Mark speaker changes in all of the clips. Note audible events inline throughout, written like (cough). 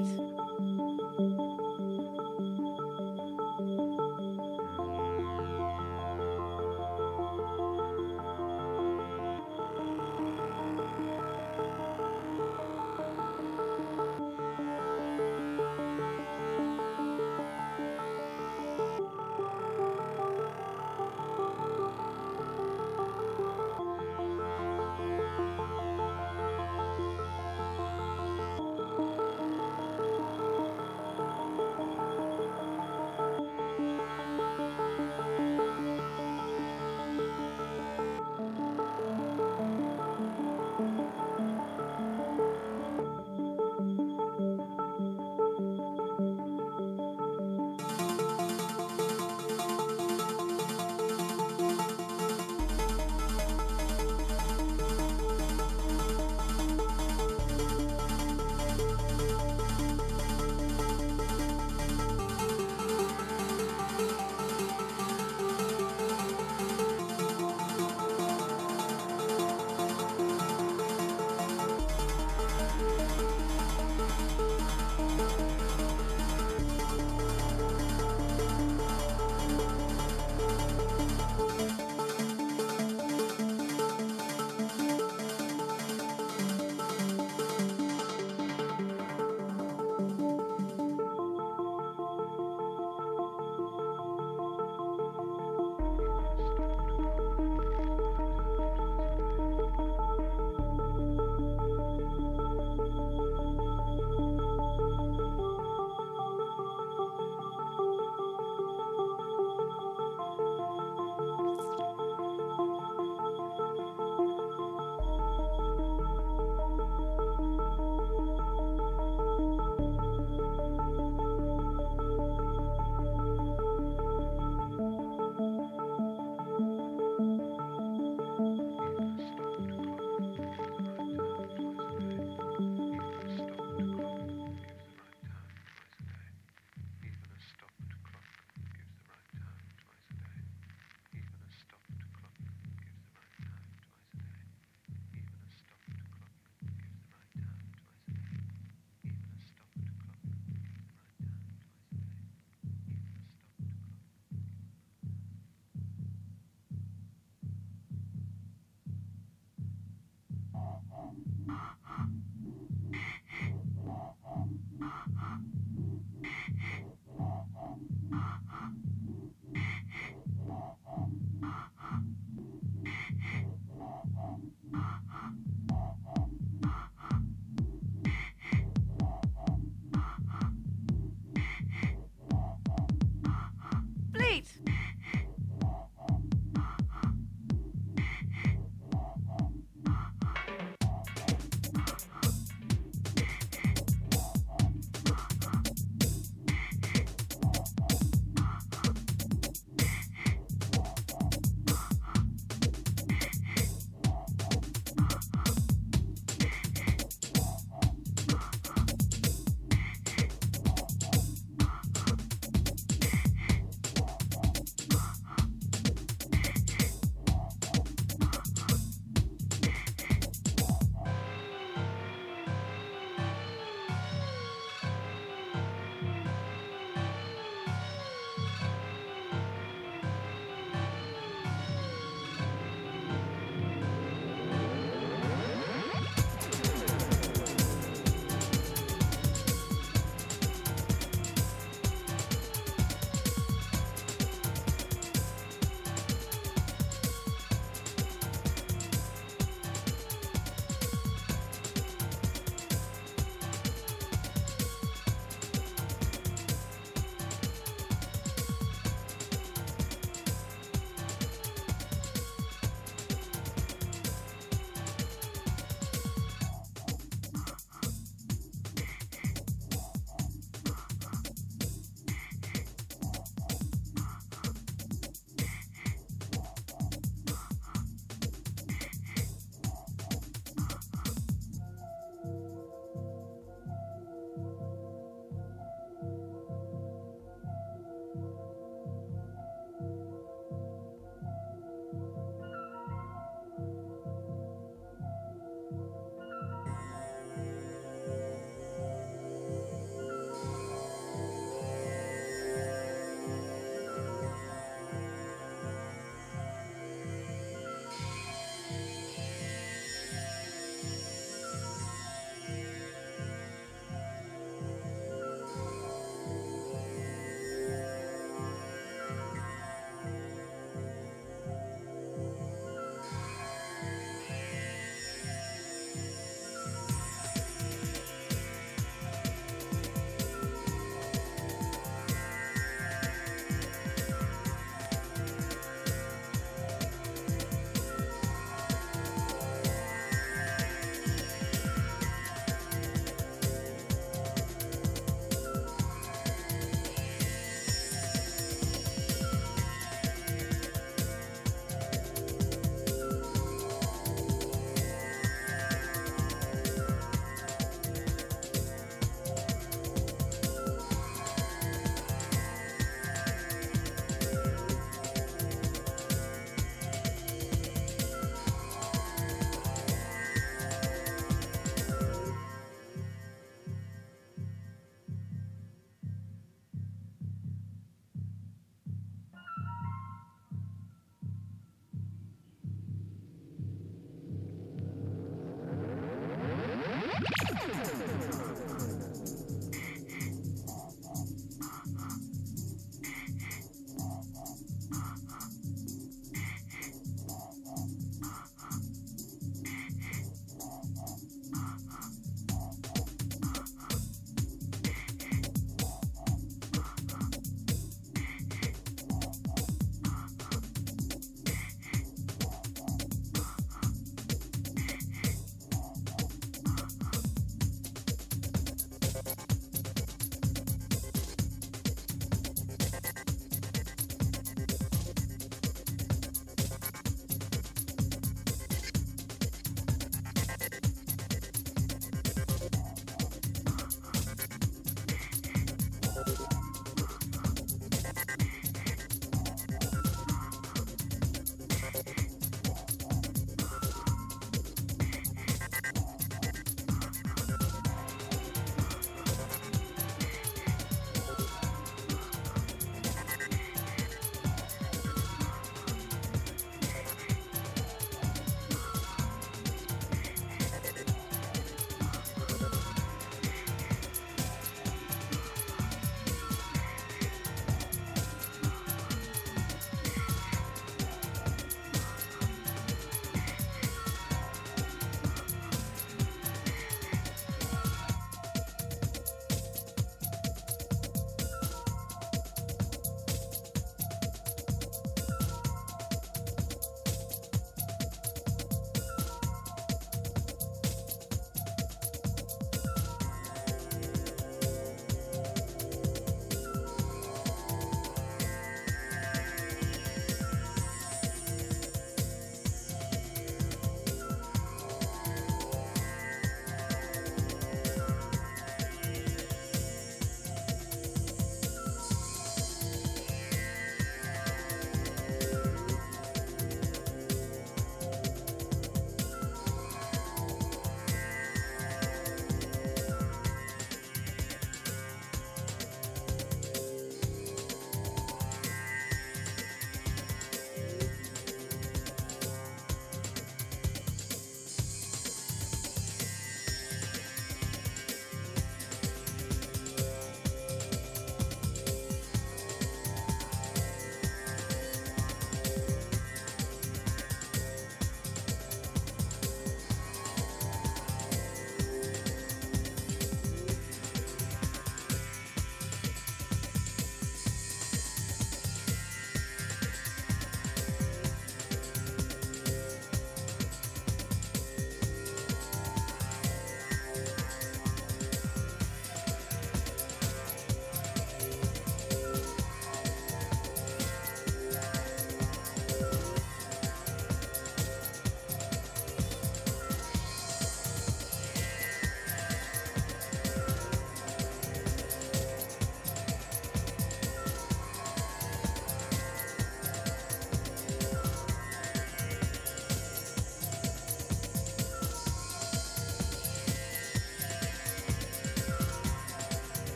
Speaker 1: right.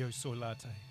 Speaker 2: Yo soy latte.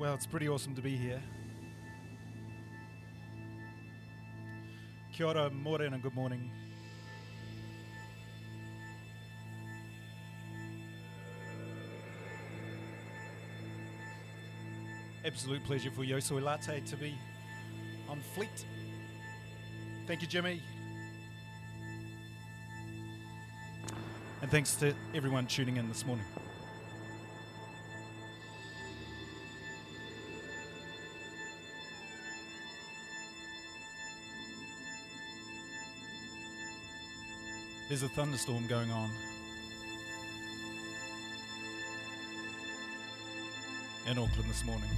Speaker 2: Well, it's pretty awesome to be here. Kia ora, morena, good morning. Absolute pleasure for Yosoi Latte to be on Fleet. Thank you, Jimmy. And thanks to everyone tuning in this morning. There's a thunderstorm going on. In Auckland this morning.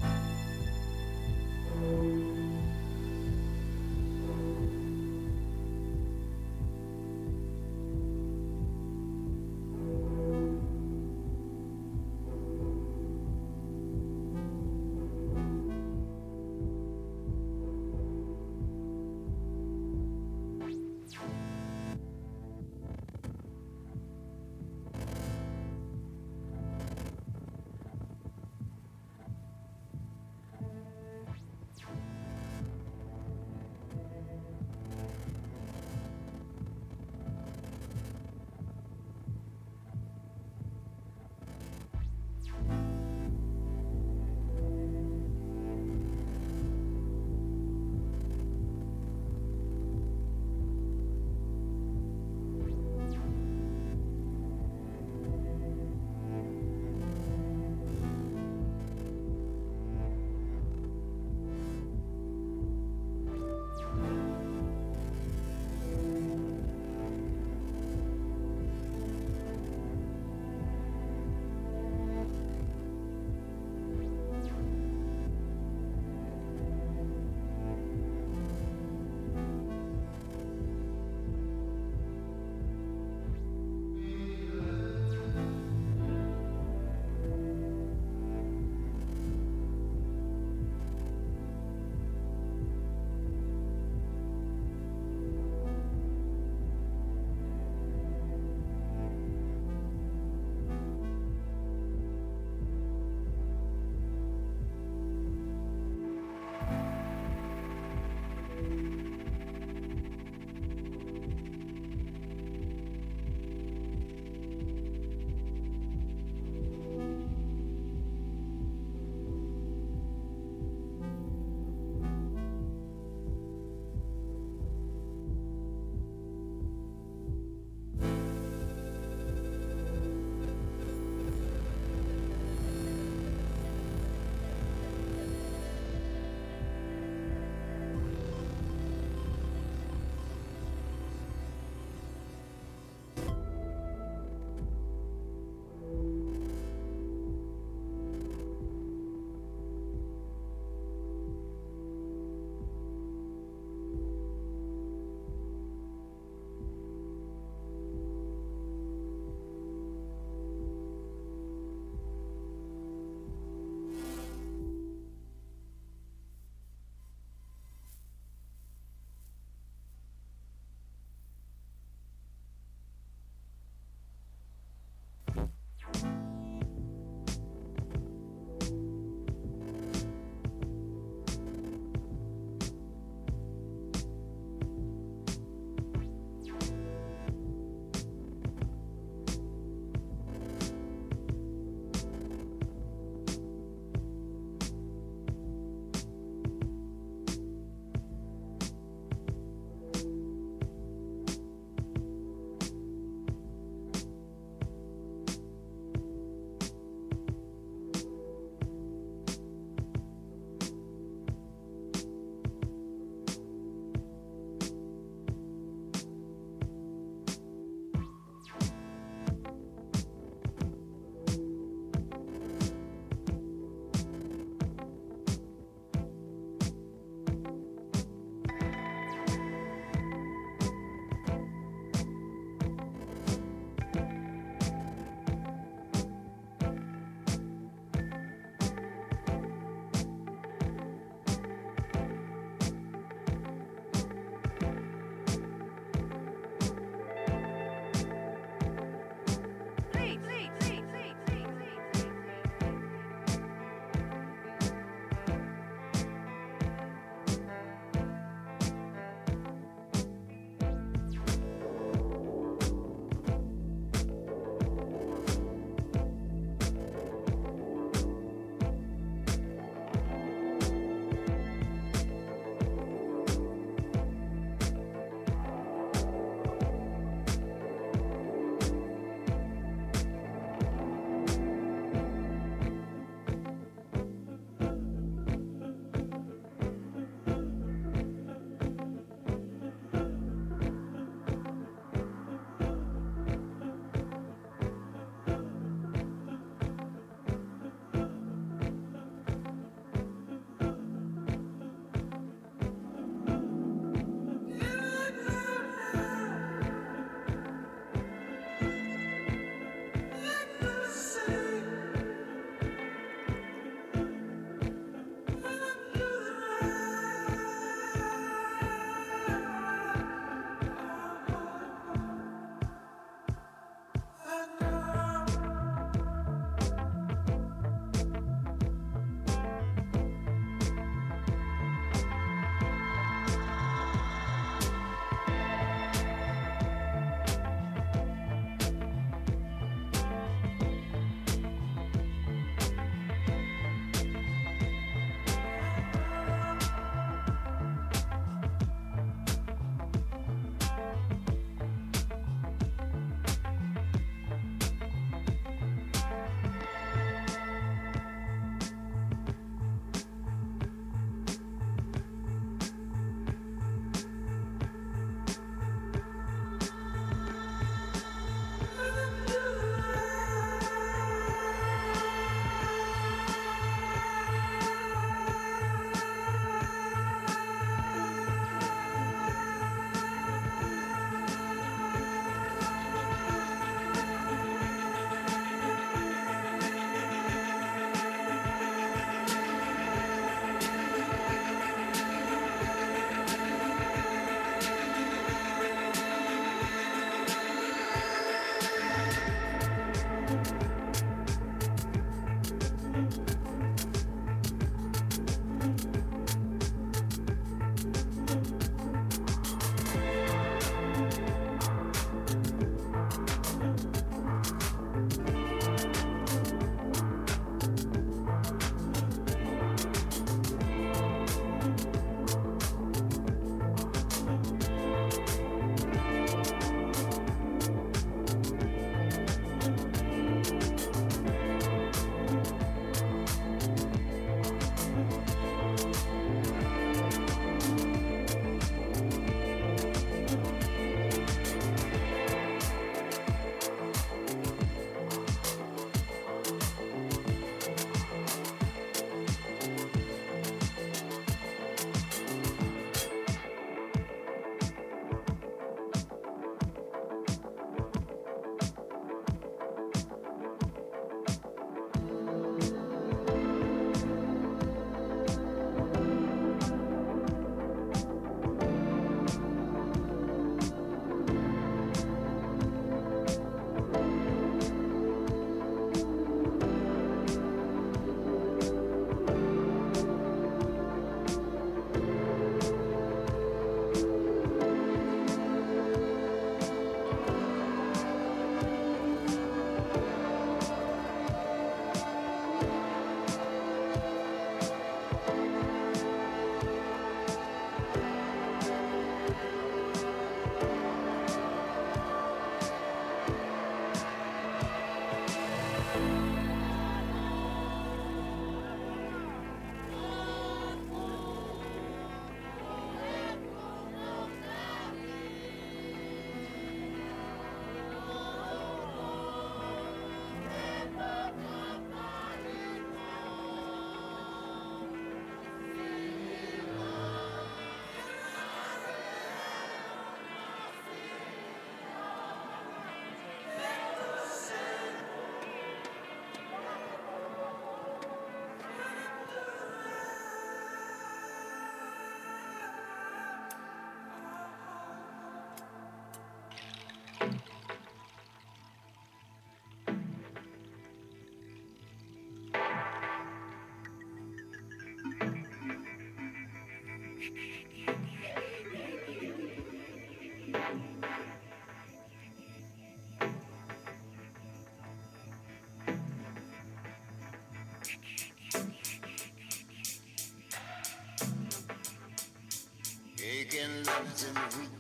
Speaker 3: friends and we.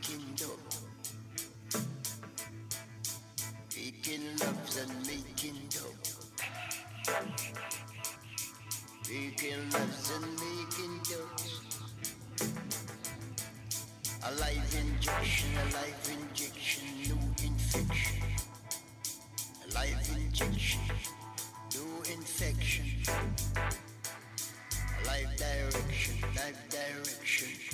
Speaker 3: Making love and making dope. Making love and making dope. A life injection, a life injection, new infection. A life injection, new infection. A life direction, life direction.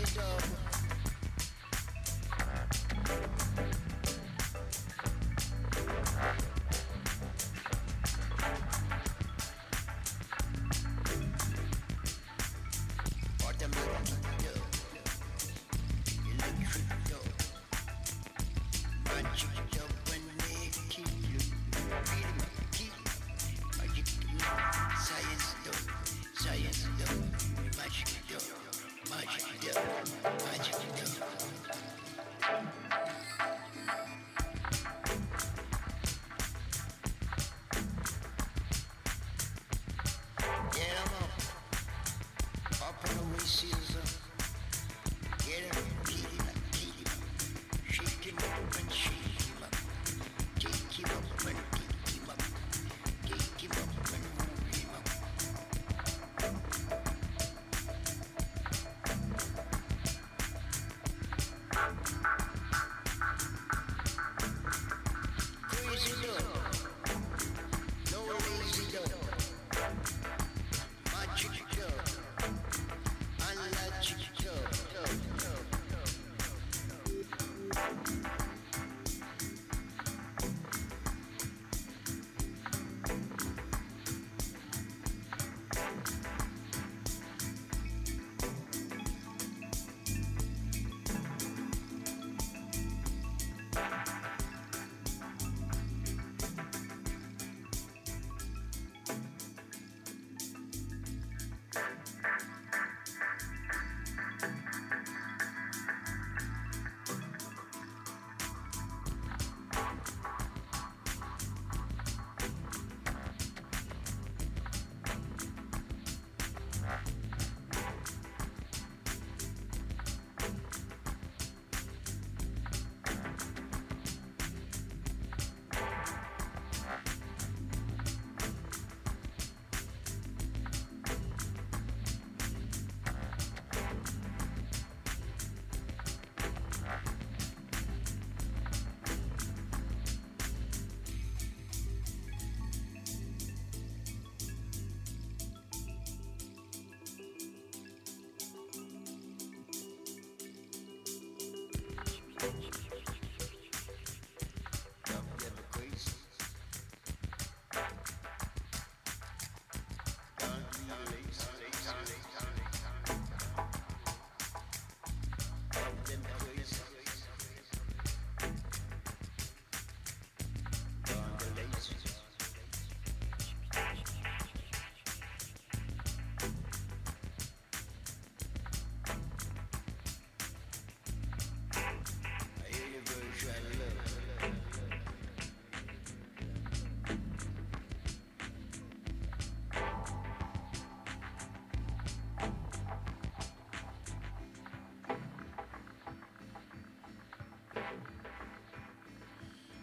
Speaker 3: you dub.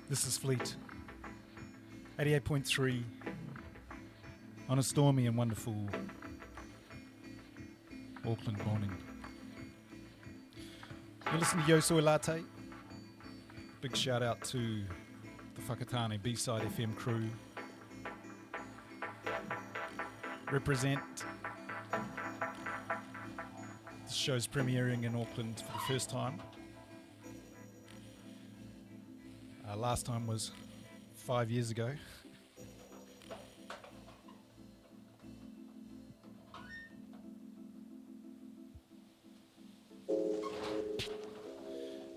Speaker 2: This is Fleet. 88.3 on a stormy and wonderful Auckland morning. You listen to Yo Soy Latte. Big shout out to the Whakatane B-Side FM crew. Represent. This show's premiering in Auckland for the first time. Last time was five years ago.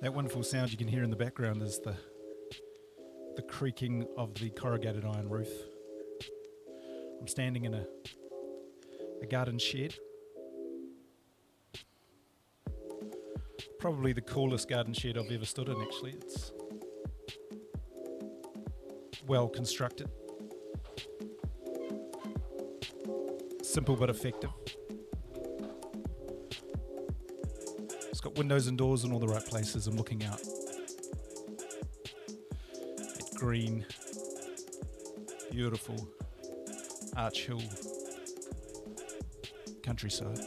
Speaker 2: That wonderful sound you can hear in the background is the the creaking of the corrugated iron roof. I'm standing in a a garden shed. Probably the coolest garden shed I've ever stood in actually. It's well constructed. Simple but effective. It's got windows and doors in all the right places. I'm looking out at green, beautiful Arch Hill countryside.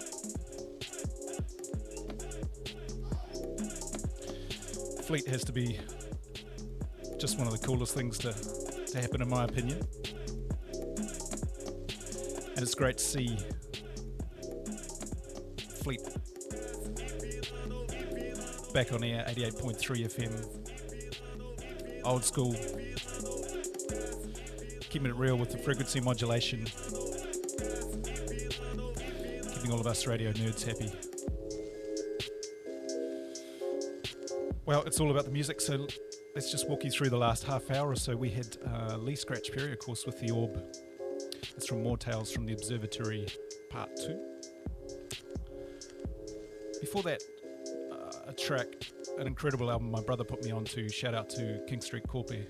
Speaker 2: Fleet has to be just one of the coolest things to, to happen, in my opinion. And it's great to see Fleet back on air 88.3 FM. Old school. Keeping it real with the frequency modulation. Keeping all of us radio nerds happy. Well, it's all about the music, so let's just walk you through the last half hour or so. We had uh, Lee Scratch Perry, of course, with the Orb. It's from More Tales from the Orbservatory, Part 2. Before that, uh, a track, an incredible album my brother put me on to. Shout out to King Street Corpy.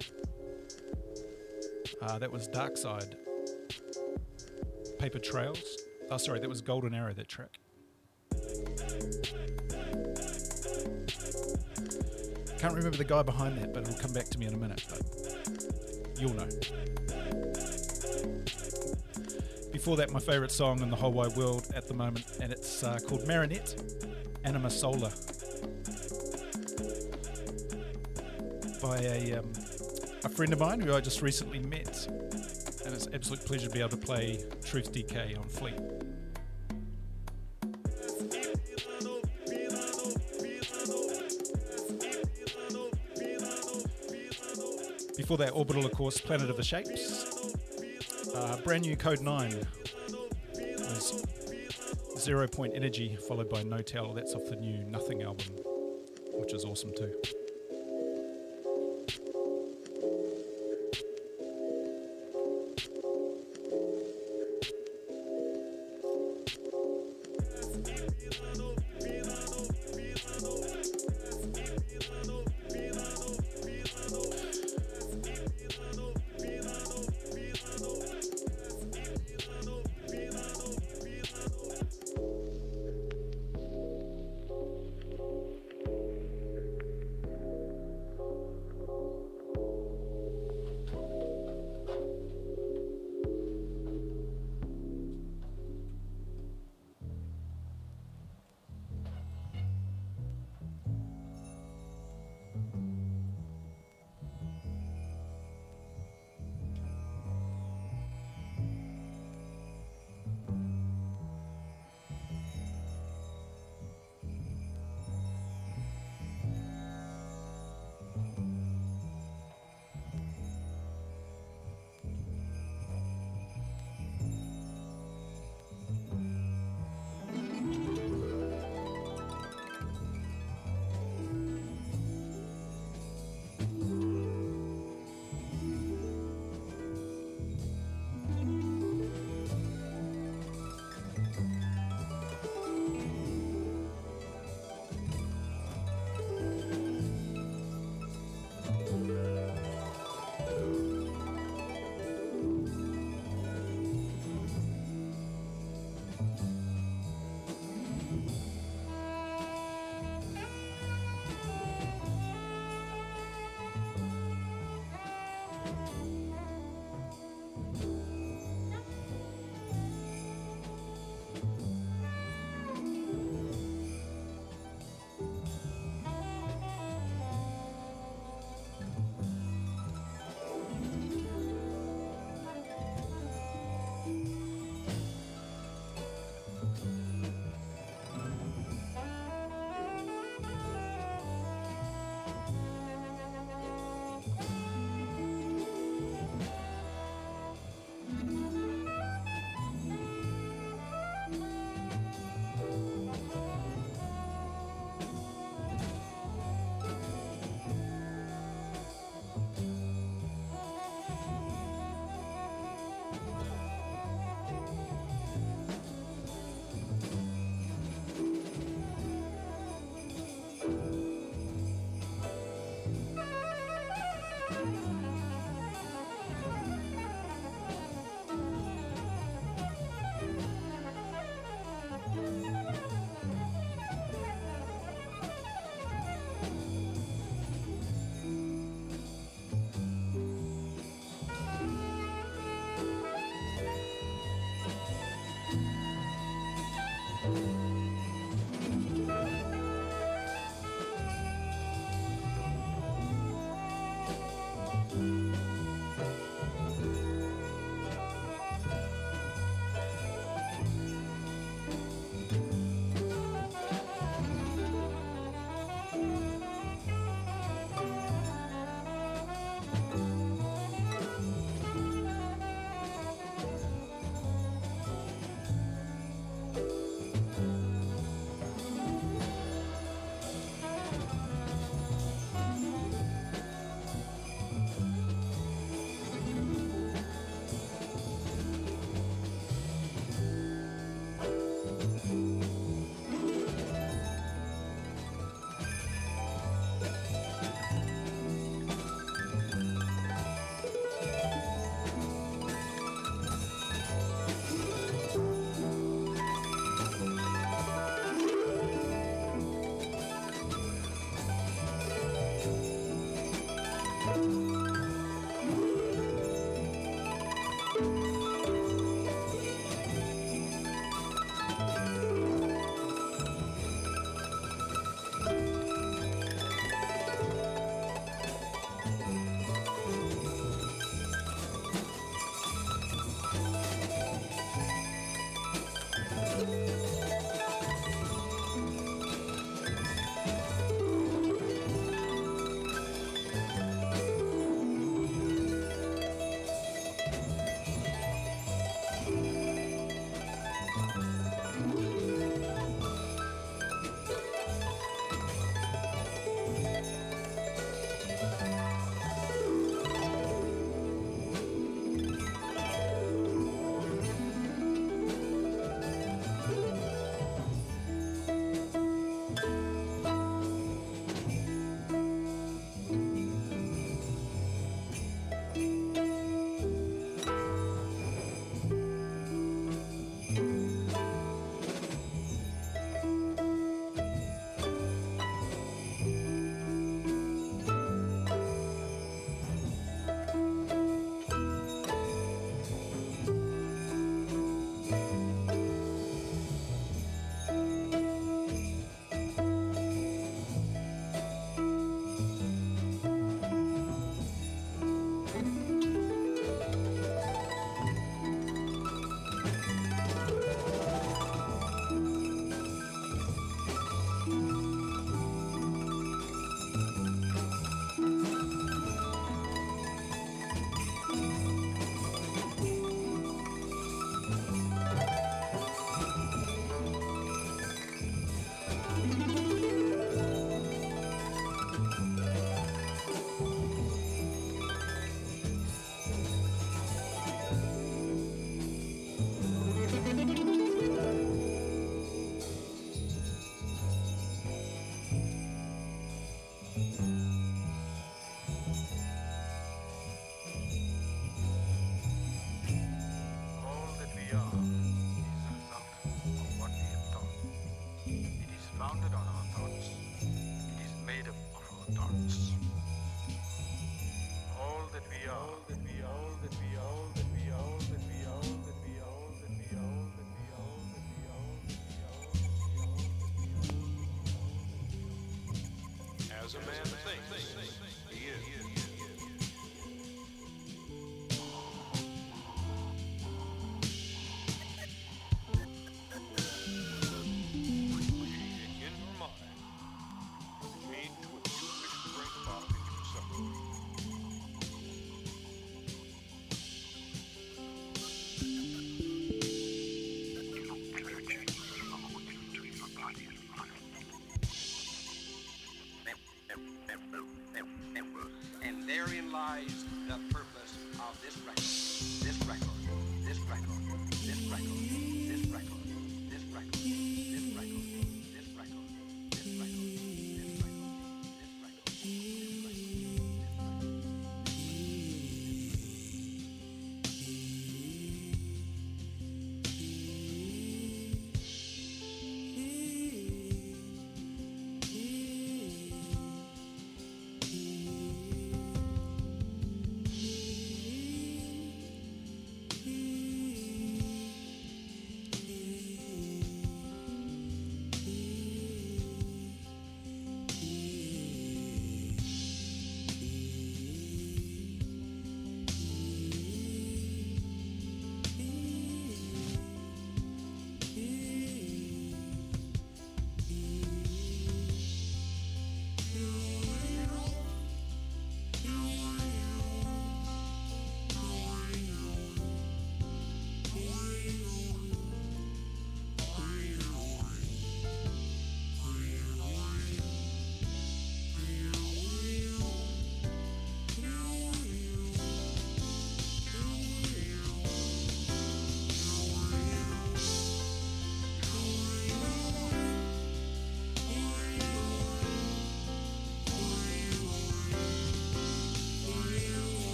Speaker 2: Uh, that was Dark Side. Paper Trails. Oh, sorry, that was Golden Arrow, that track. Can't remember the guy behind that, but it'll come back to me in a minute. But you'll know. Before that, my favourite song in the whole wide world at the moment, and it's uh, called Marinette Anima Solar by a, um, a friend of mine who I just recently met. And it's an absolute pleasure to be able to play Truth DK on Fleet. Before that, Orbital, of course, Planet of the Shapes. Uh, brand new Kode9 was Zero Point Energy, followed by Notel. That's off the new Nothing album, which is awesome too.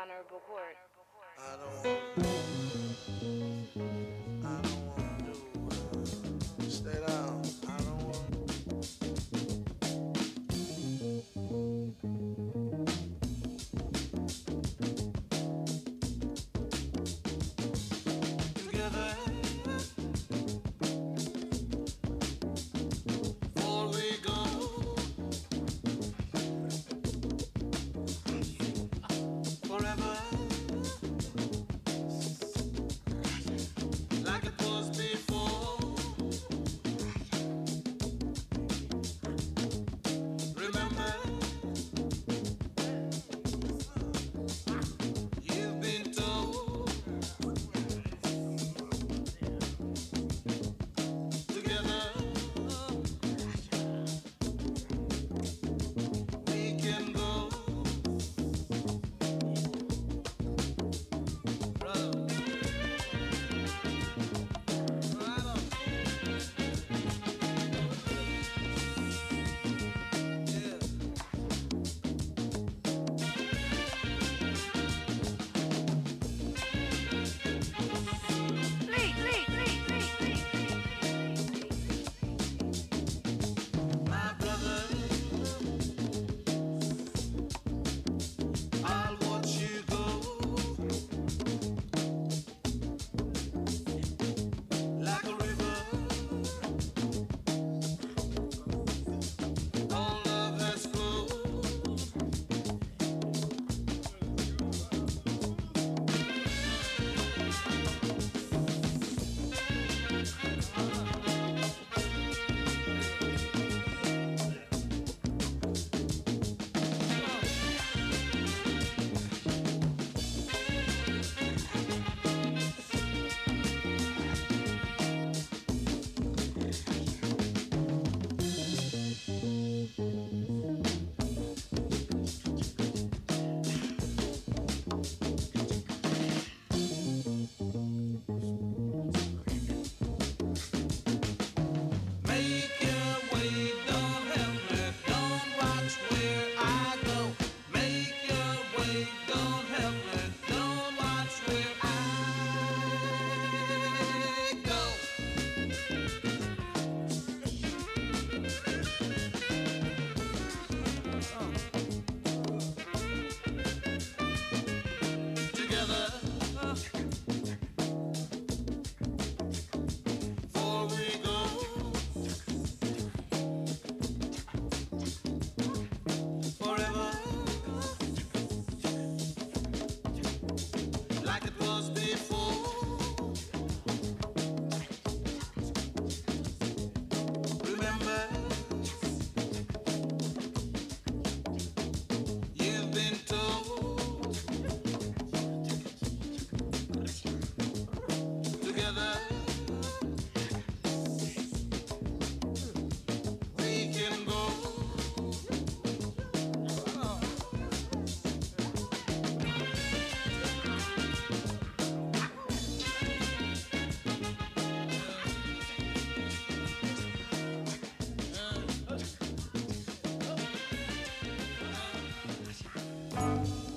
Speaker 4: Honorable court.
Speaker 5: I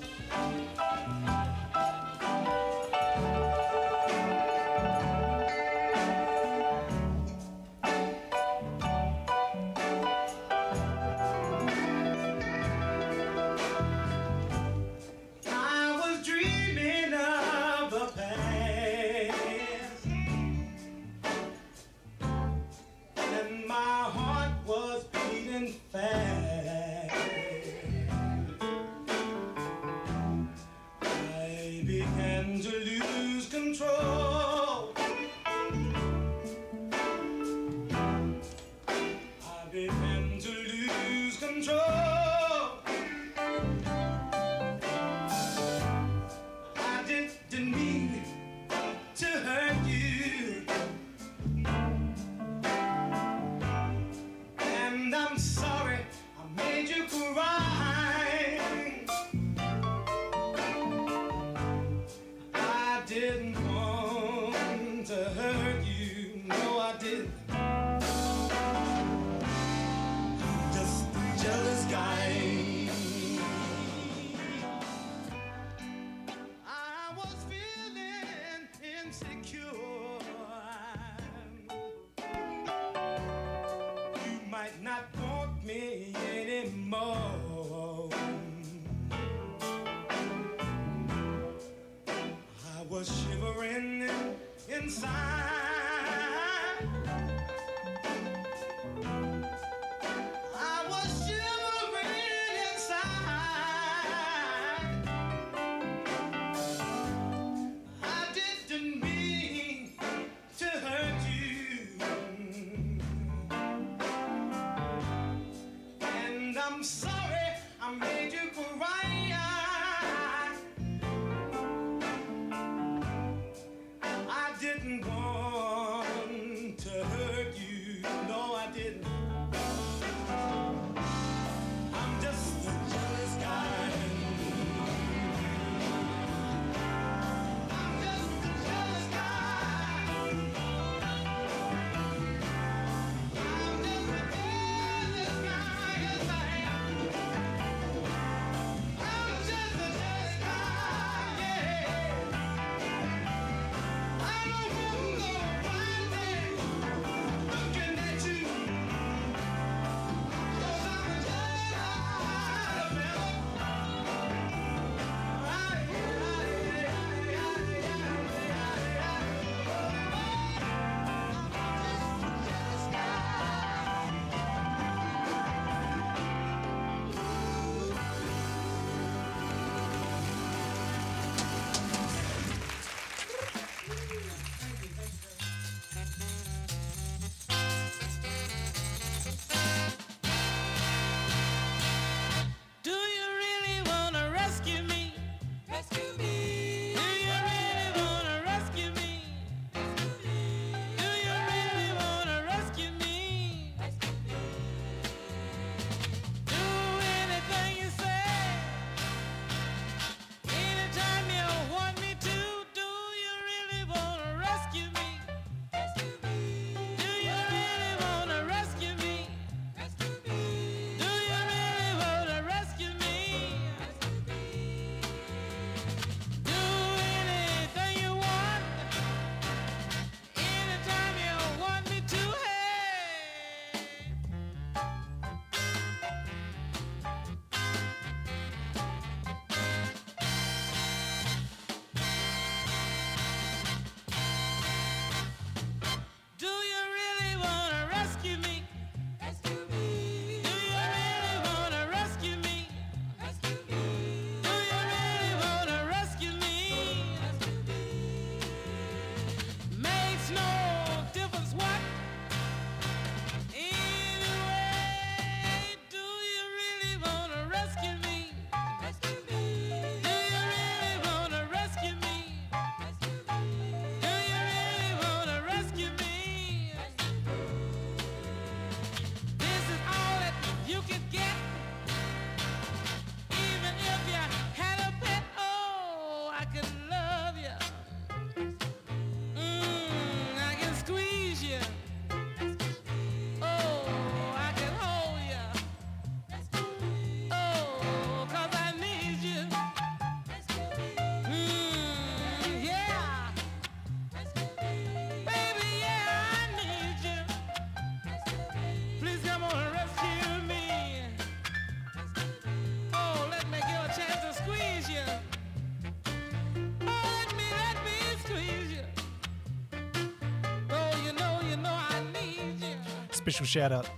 Speaker 6: Special shout out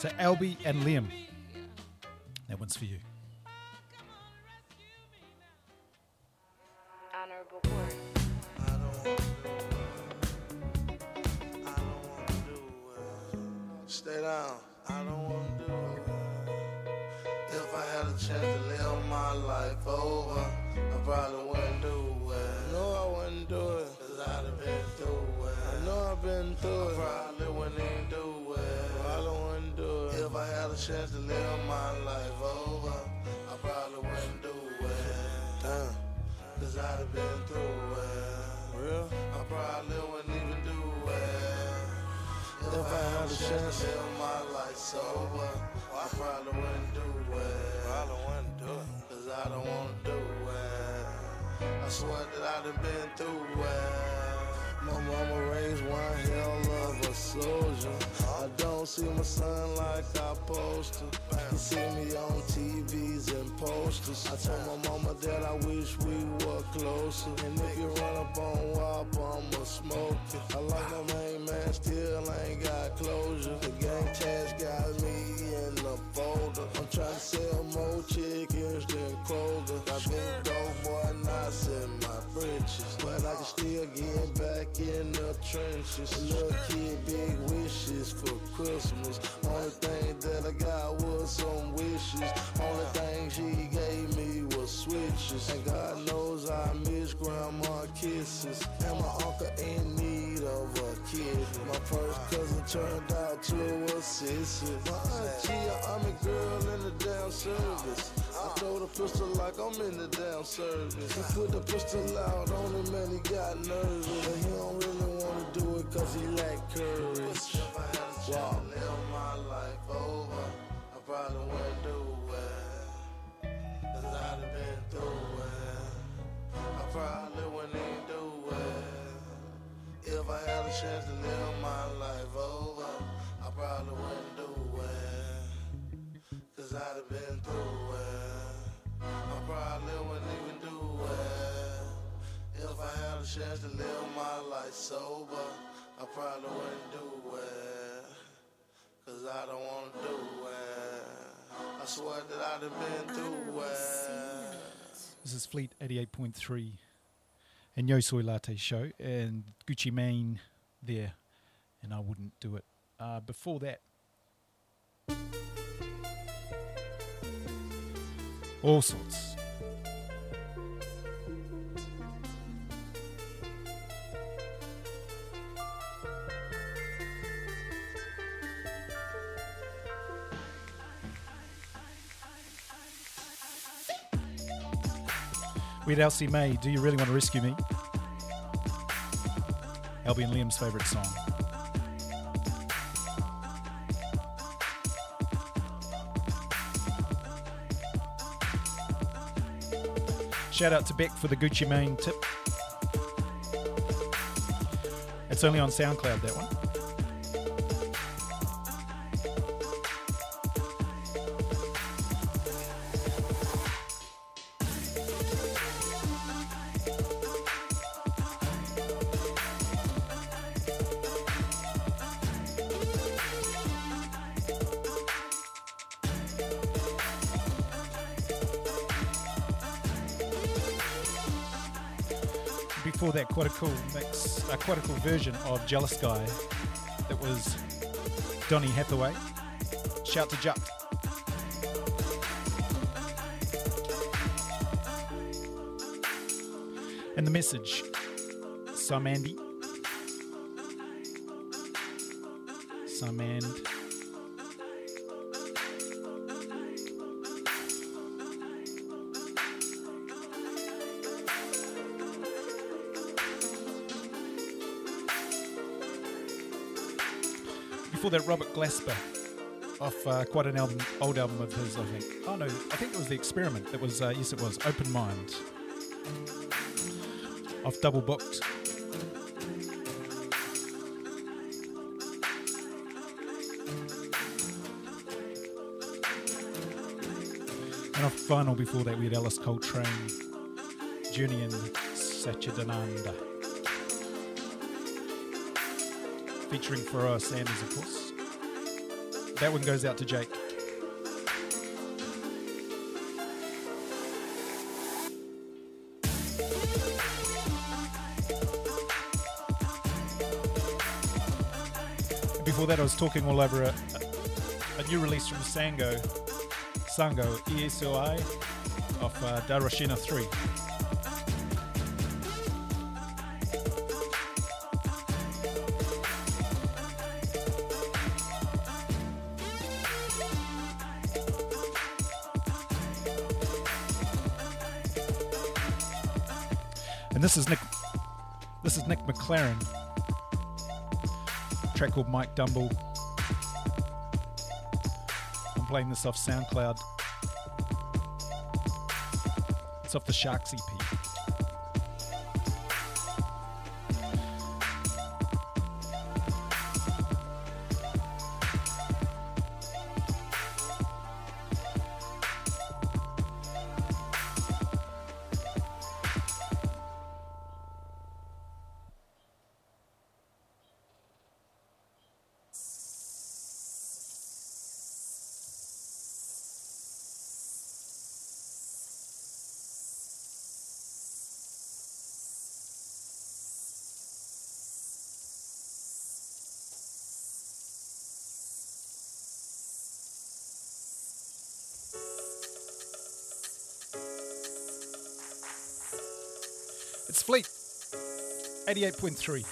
Speaker 6: to Albie and Liam. That one's for you.
Speaker 7: Service. He put the pistol out on him and he got nervous. But he don't really wanna do it cause he lack courage. Wow. I'd probably wouldn't do. If I had a chance to live my life over, I probably wouldn't do. Cause I'd have been through it. I probably wouldn't even do it. If I had a chance to live my life sober, I probably wouldn't do it. Cause I don't wanna do it. I swear that I'd have been through it.
Speaker 6: This is Fleet 88.3 and Yo Soy Latte Show and Gucci Mane there, and I wouldn't do it. Uh, before that, all sorts. We had Elsie May, Do You Really Want to Rescue Me? Albie and Liam's favourite song. Shout out to Beck for the Gucci Mane tip. It's only on SoundCloud, that one. Before that, quite a cool mix, uh, quite a cool version of Jealous Guy that was Donny Hathaway. Shout to Jup. And the message, some Andy, some and. Before that, Robert Glasper off uh, quite an album, old album of his, I think. Oh no, I think it was the Experiment. It was uh, yes, it was Open Mind off Double Booked. And off Final before that, we had Alice Coltrane, Journey in featuring Pharoah Sanders, of course.
Speaker 8: That one goes out to Jake. Before that, I was talking all over a, a, new release from Sango, Sango ESOI of uh, Da Rocinha 3. This is Nick. This is Nick McLaren. Track called Mike Dumble. I'm playing this off SoundCloud. It's off the Sharks EP. 88.3.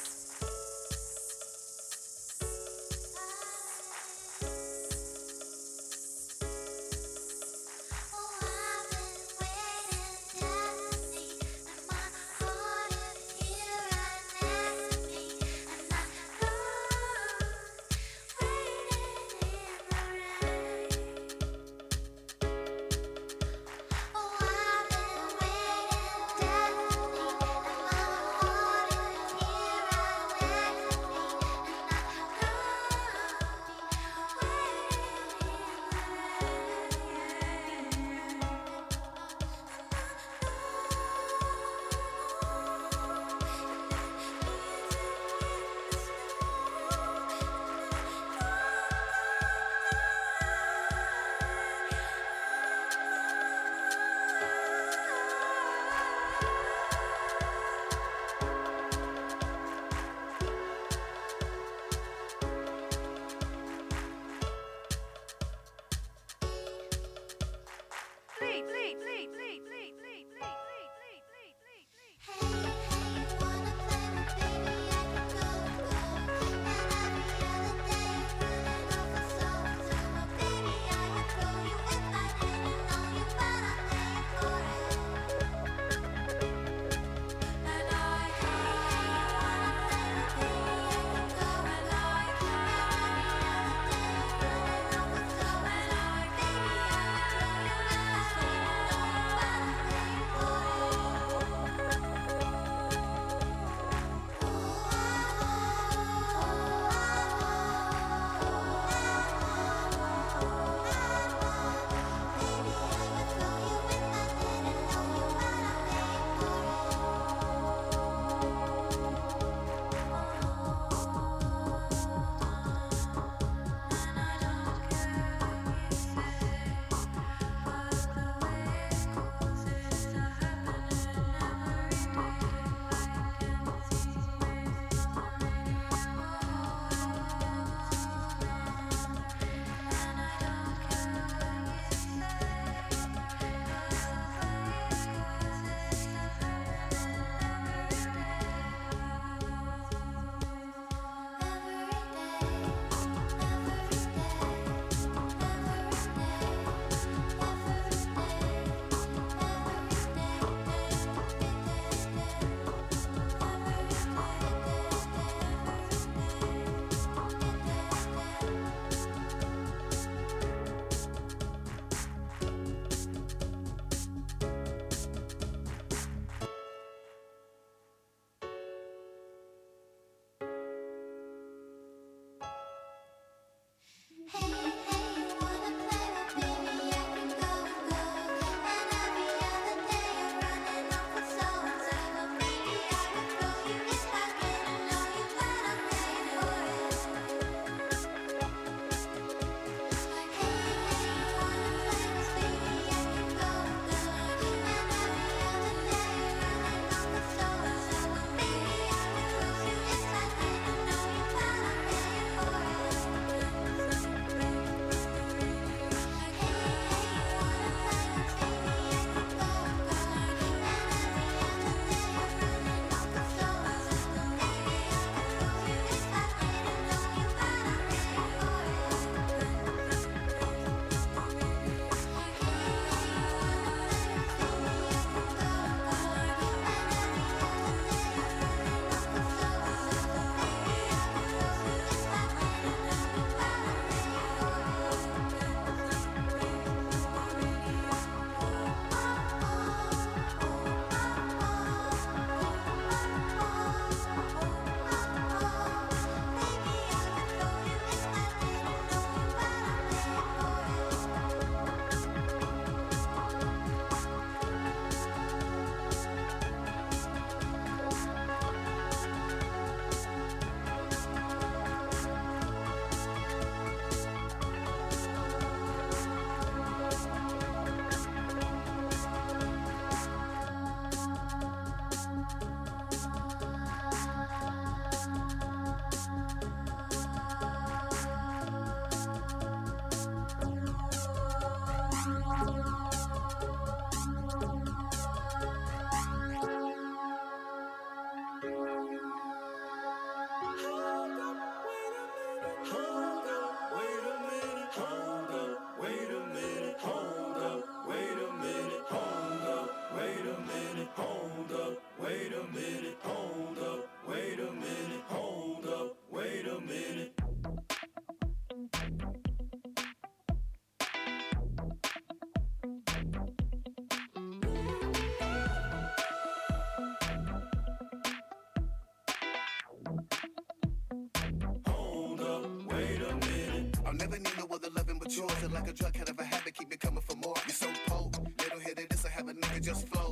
Speaker 9: Like a drug, kind of a habit, keep me coming for more. You're so cold, they don't hear this, I have a nigga
Speaker 10: just flow.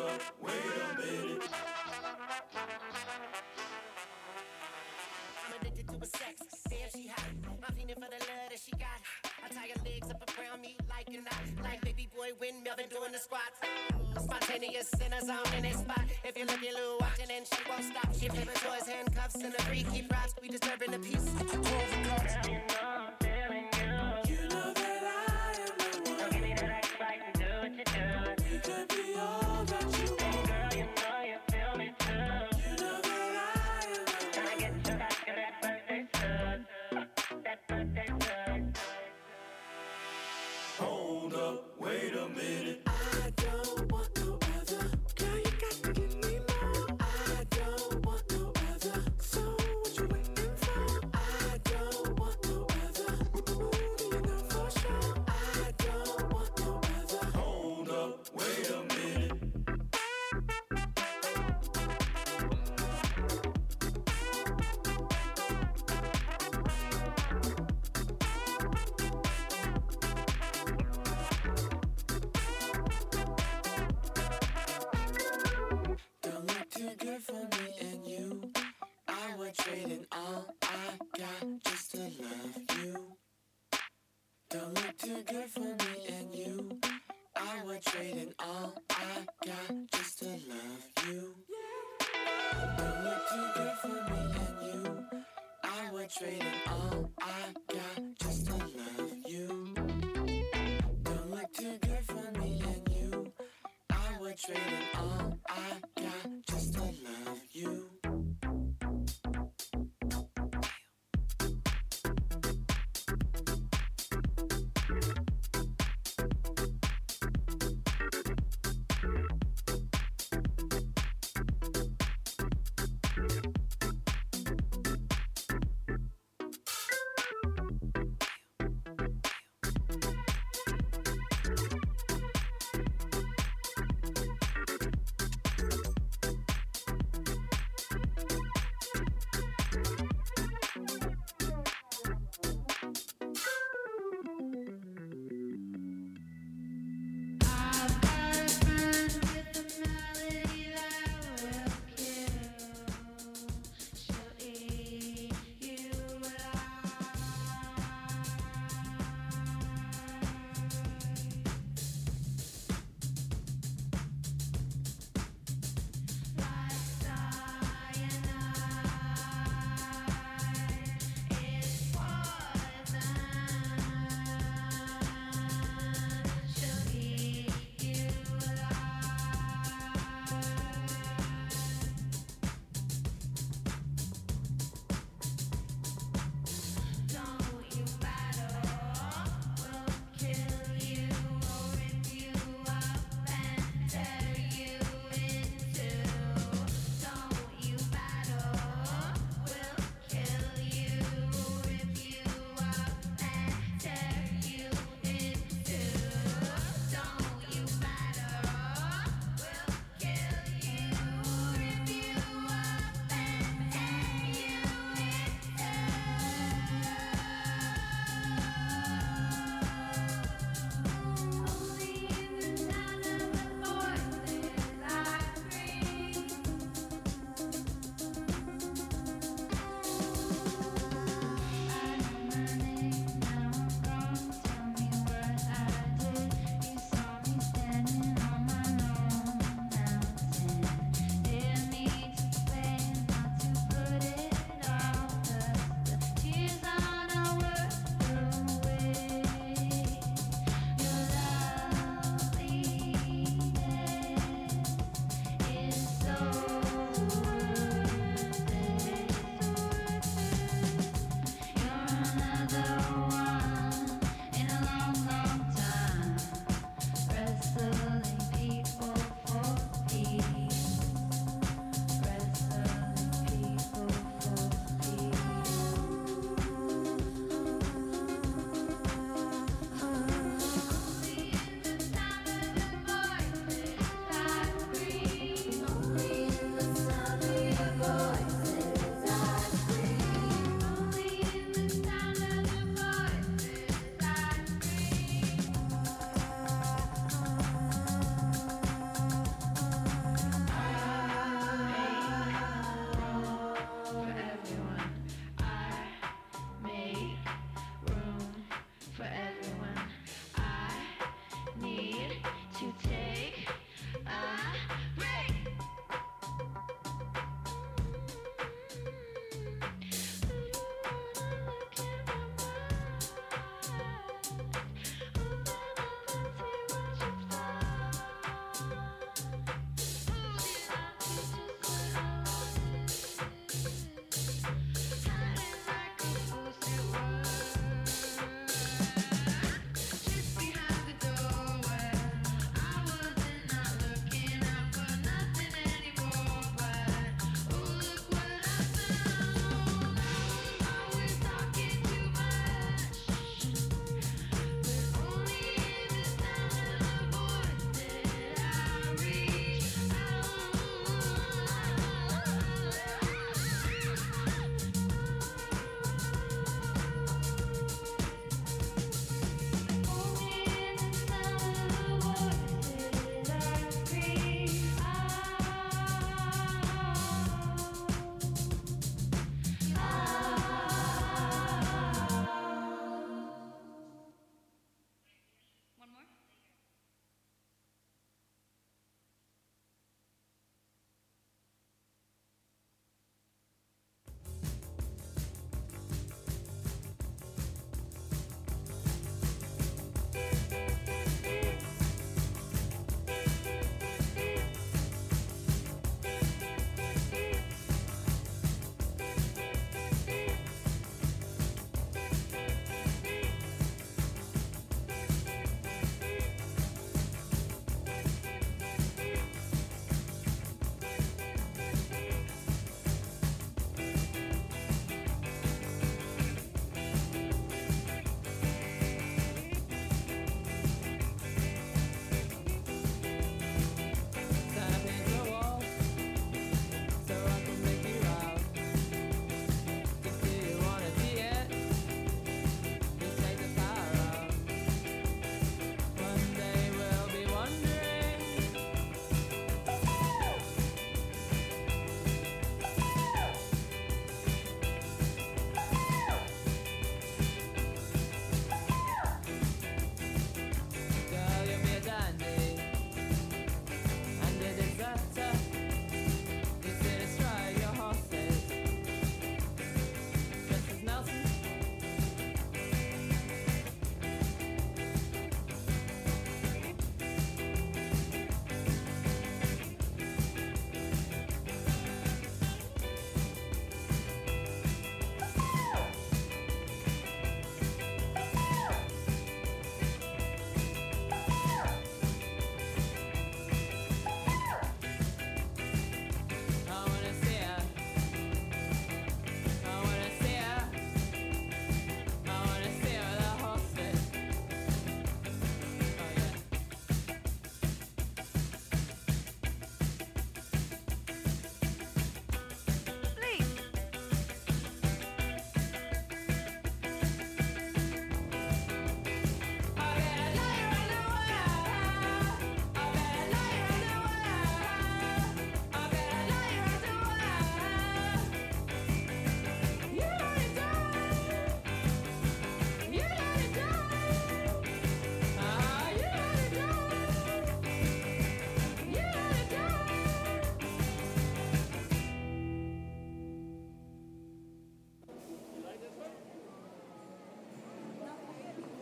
Speaker 10: Oh. Trading.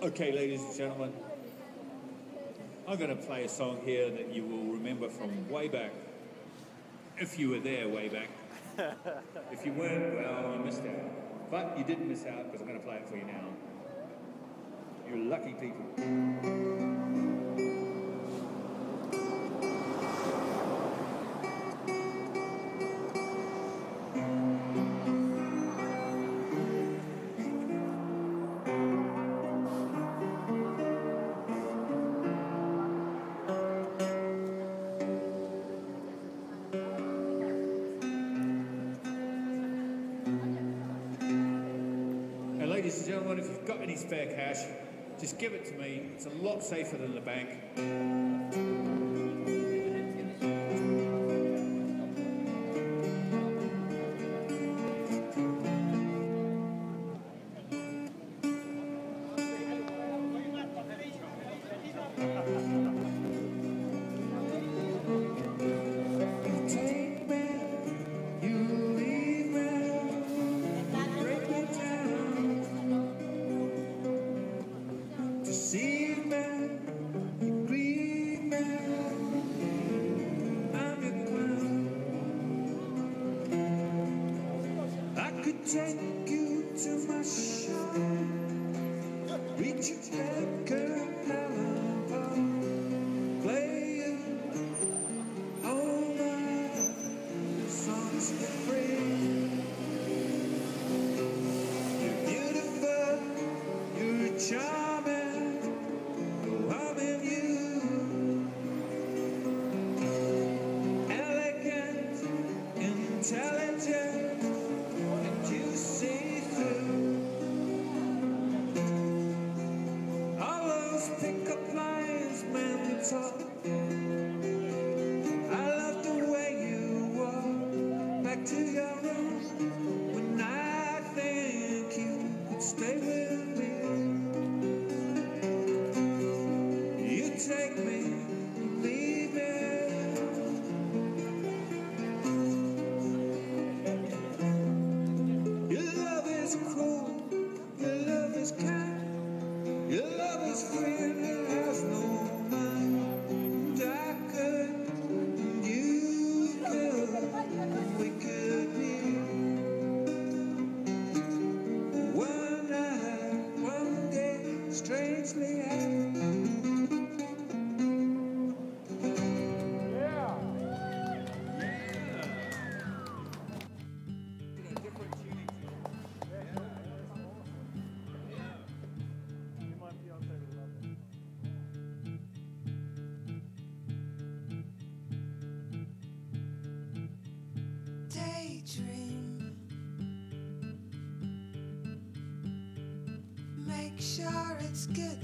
Speaker 11: Okay, ladies and gentlemen, I'm going to play a song here that you will remember from way back, if you were there way back. (laughs) if you weren't, well, you missed out. But you didn't miss out because I'm going to play it for you now. You're lucky people. got any spare cash, just give it to me. It's a lot safer than the bank.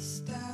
Speaker 12: Stop.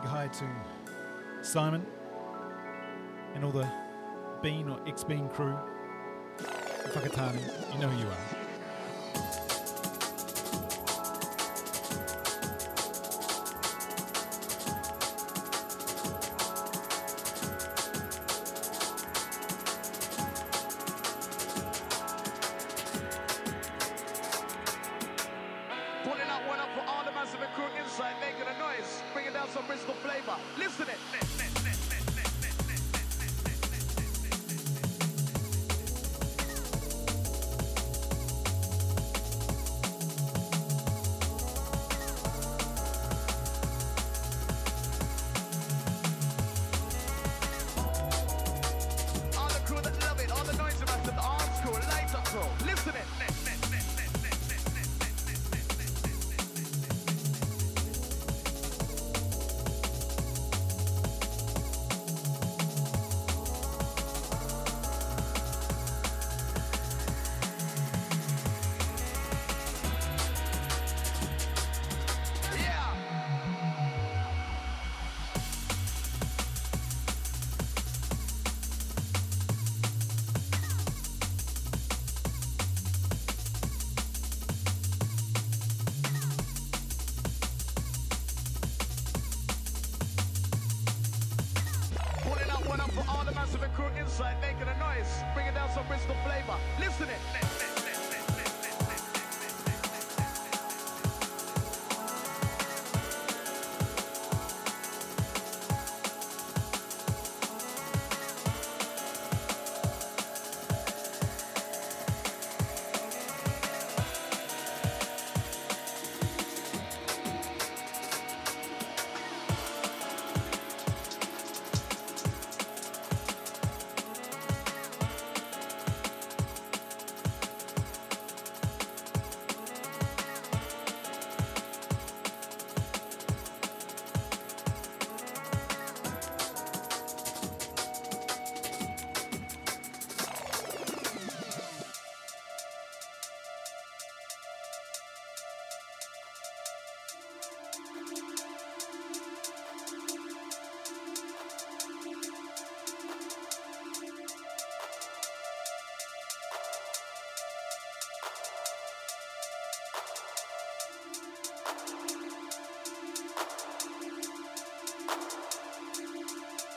Speaker 2: Big hi to Simon and all the Bean or ex Bean crew. Whakatane, you know who you are.
Speaker 12: Some Bristol flavor. Listen it.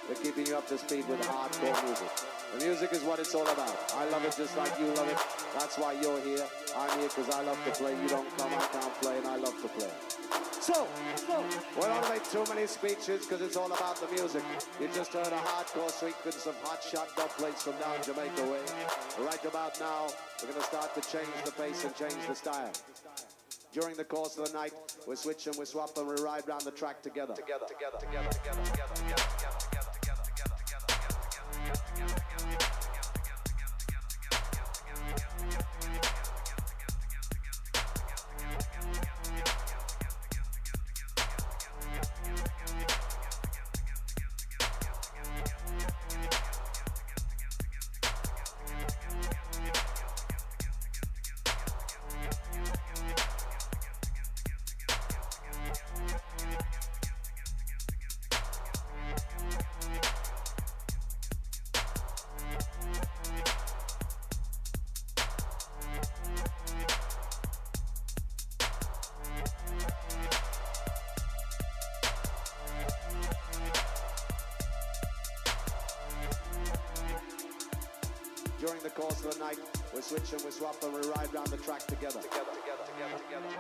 Speaker 13: We're keeping you up to speed with hardcore music. The music is what it's all about. I love it just like you love it. That's why you're here. I'm here because I love to play. You don't come, I can't play, and I love to play. So, we don't make too many speeches because it's all about the music. You just heard a hardcore sequence of hot shot dub plates from down Jamaica way. Right about now, we're going to start to change the pace and change the style. During the course of the night, we switch and we swap and we ride round the track together. Together, together, together, together, together, together, together. During the course of the night, we switch and we swap and we ride round the track together. Together, together, together,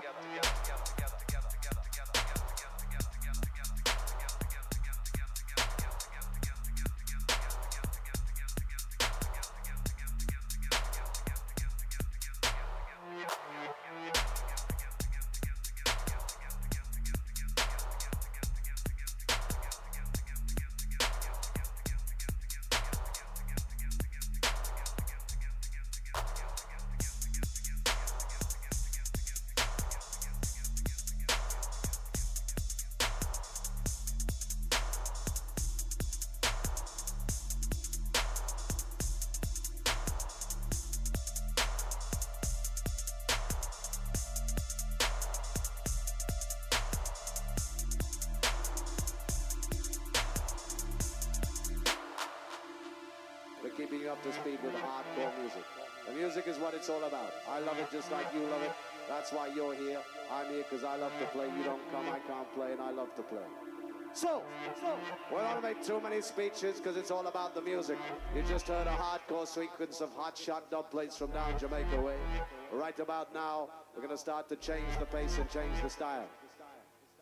Speaker 13: That's why you're here. I'm here because I love to play. You don't come, I can't play, and I love to play. So, so, we don't make too many speeches because it's all about the music. You just heard a hardcore sequence of hot shot dub plates from down Jamaica way. Right about now, we're going to start to change the pace and change the style.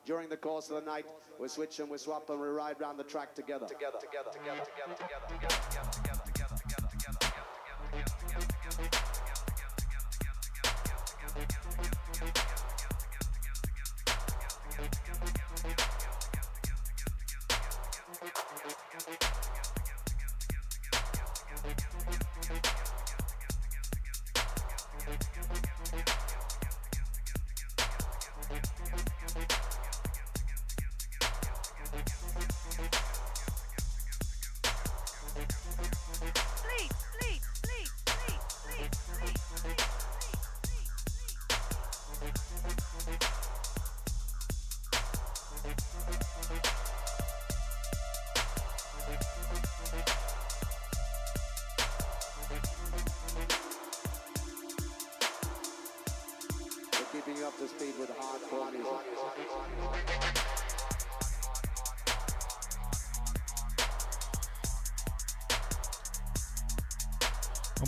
Speaker 13: During the course of the night, we switch and we swap and we ride round the track together. Together, together, together, together, together, together. together.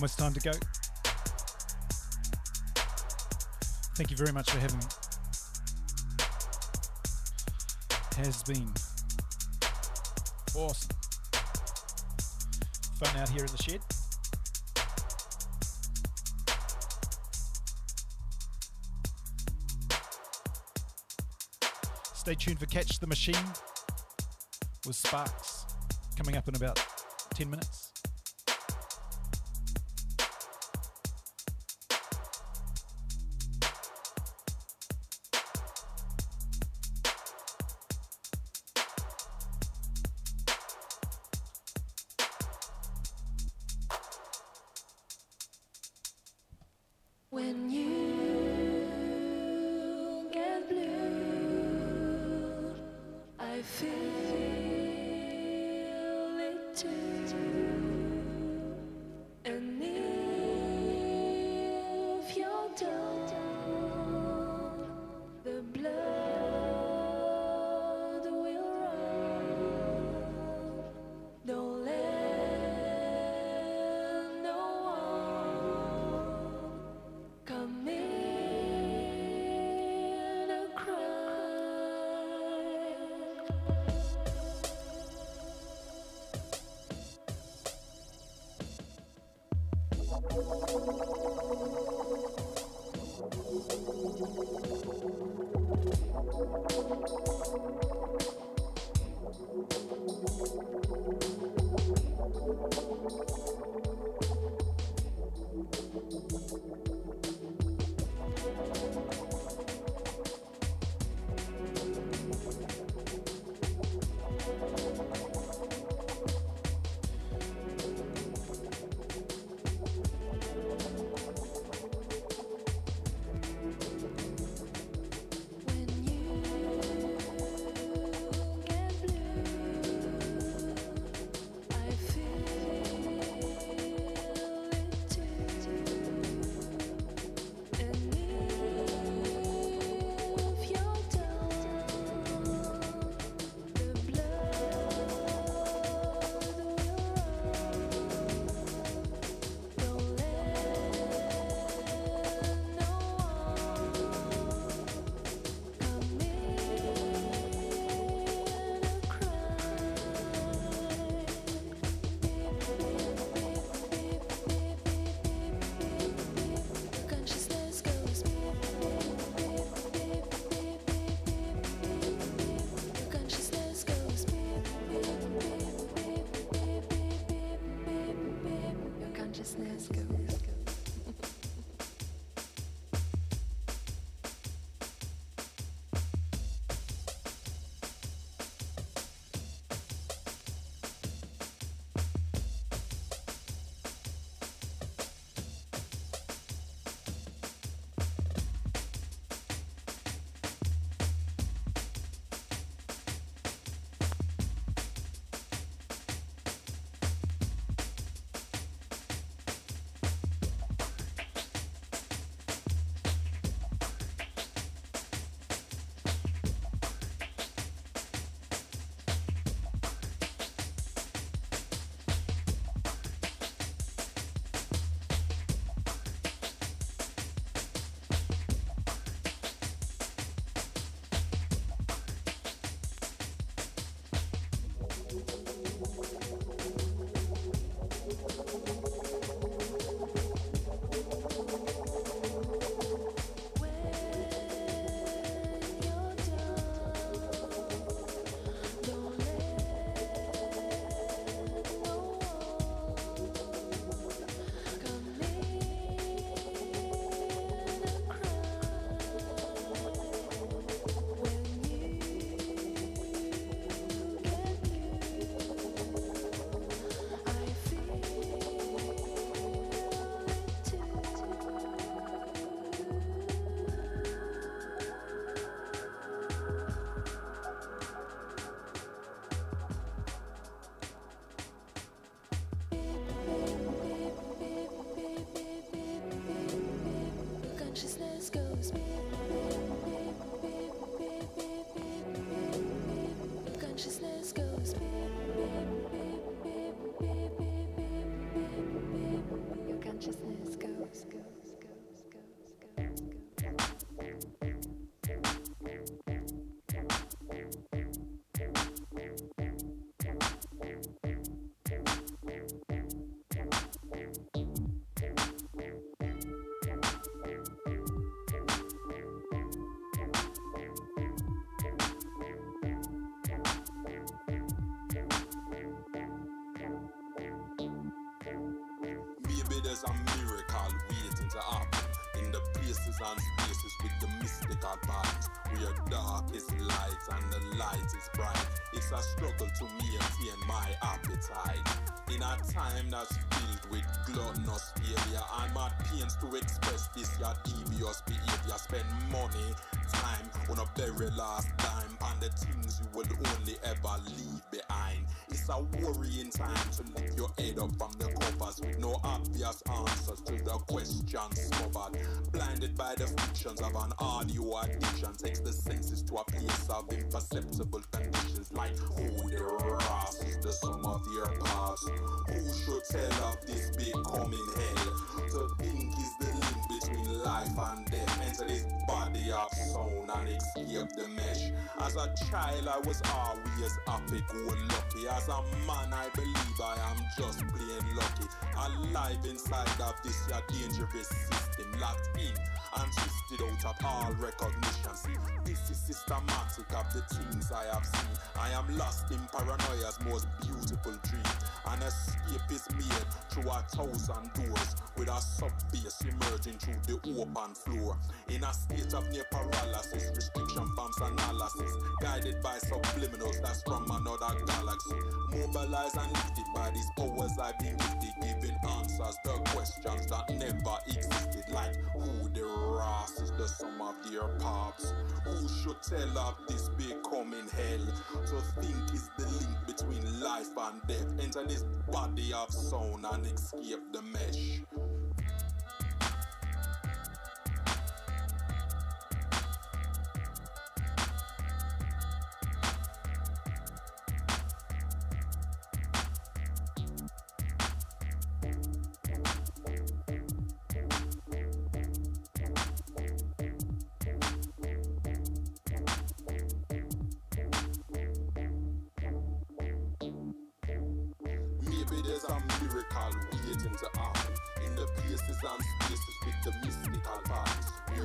Speaker 2: Almost time to go. Thank you very much for having me. Has been awesome. Fun out here in the shed. Stay tuned for Catch the Machine with Sparks coming up in about 10 minutes.
Speaker 14: I feel
Speaker 15: like There's a miracle waiting to happen in the places and spaces with the mystical parts. Where dark is light and the light is bright. It's a struggle to maintain my appetite. In a time that's filled with gluttonous failure, I'm at pains to express this your devious behavior. Spend money, time on a very last dime, and the things you will only ever leave. It's a worrying time to lift your head up from the covers with no obvious answers to the questions smothered. Blinded by the fictions of an audio addiction, takes the senses to a place of imperceptible conditions like who the Ross is the sum of your past. Who should tell of this big coming hell? To think is the between life and death. Enter this body of sound and escape the mesh. As a child, I was always happy, go lucky. As a man, I believe I am just plain lucky. Alive inside of this your dangerous system, locked in and twisted out of all recognition. This is systematic of the things I have seen. I am lost in paranoia's most beautiful dream. An escape is made through a thousand doors with a sub bass emerging through the open floor. In a state of near paralysis, restriction forms analysis, guided by subliminals that's from another galaxy. Mobilized and lifted by these powers I've been gifted, answers to questions that never existed. Like who the Ross is the sum of their parts. Who should tell of this becoming hell? To think is the link between life and death. Enter this body of sound and escape the mesh.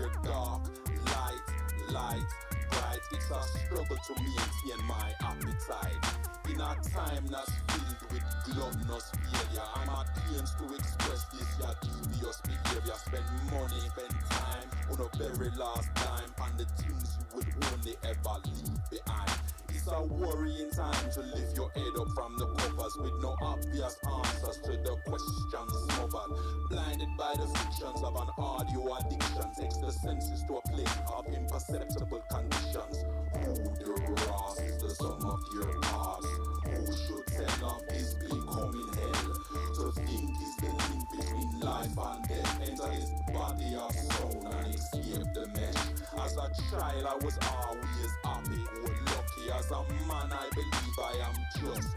Speaker 15: Parts. Dark, light, light, bright. It's a struggle to maintain my appetite. In a time that's filled with gluttonous failure, I'm at pains to express this your devious behavior. Spend money, spend time on a very last dime, and the things you would only ever leave behind. It's a worrying time to lift your head up from the covers with no obvious answers to the questions smothered. Blinded by the fictions of an audio addiction, takes the senses to a place of imperceptible conditions. Who the Ross is the sum of your past? Who should tell of this becoming hell? To think is the link between life and death. Enter this body of sound and escape the mesh. As a child, I was always happy, or lucky. As a man, I believe I am just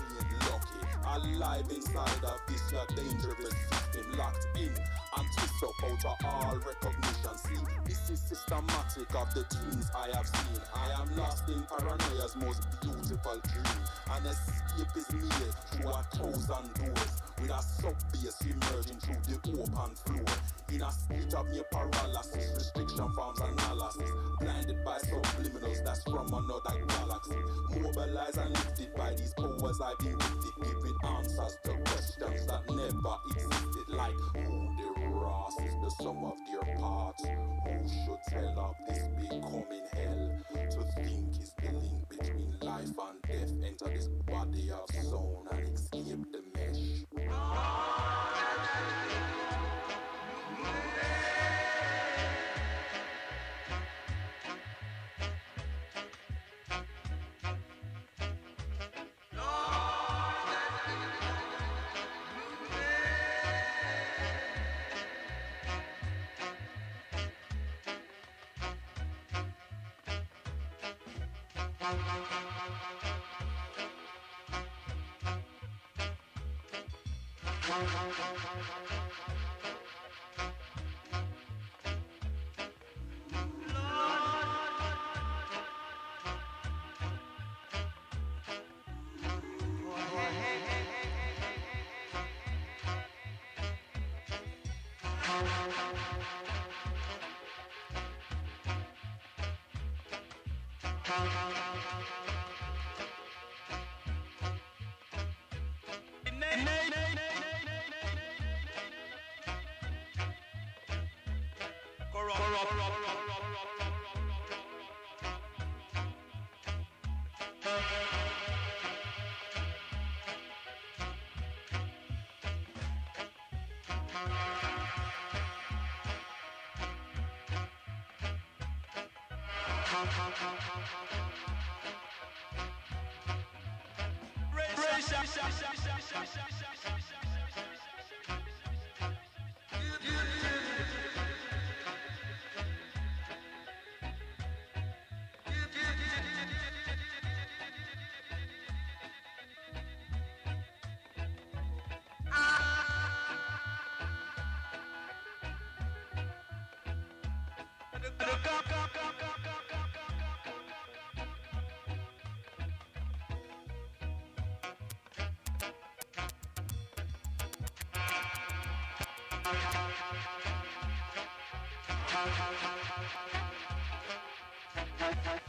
Speaker 15: lucky. Alive inside of this dangerous system, locked in and twist up out of all recognition. See, this is systematic of the things I have seen. I am lost in paranoia's most beautiful dream. An escape is made through a thousand doors with a sub bass emerging through the open floor. In a state of near paralysis, restriction forms analysis, blinded by subliminals that's from another galaxy. Mobilized and lifted by these powers I've been gifted, giving answers to questions that never existed. Like who the Ross is the sum of their parts. Who should tell of this becoming hell? To think is the link between life and death. Enter this body of sound and escape the mesh.
Speaker 16: corrupt, corrupt, corrupt. Raise, raise.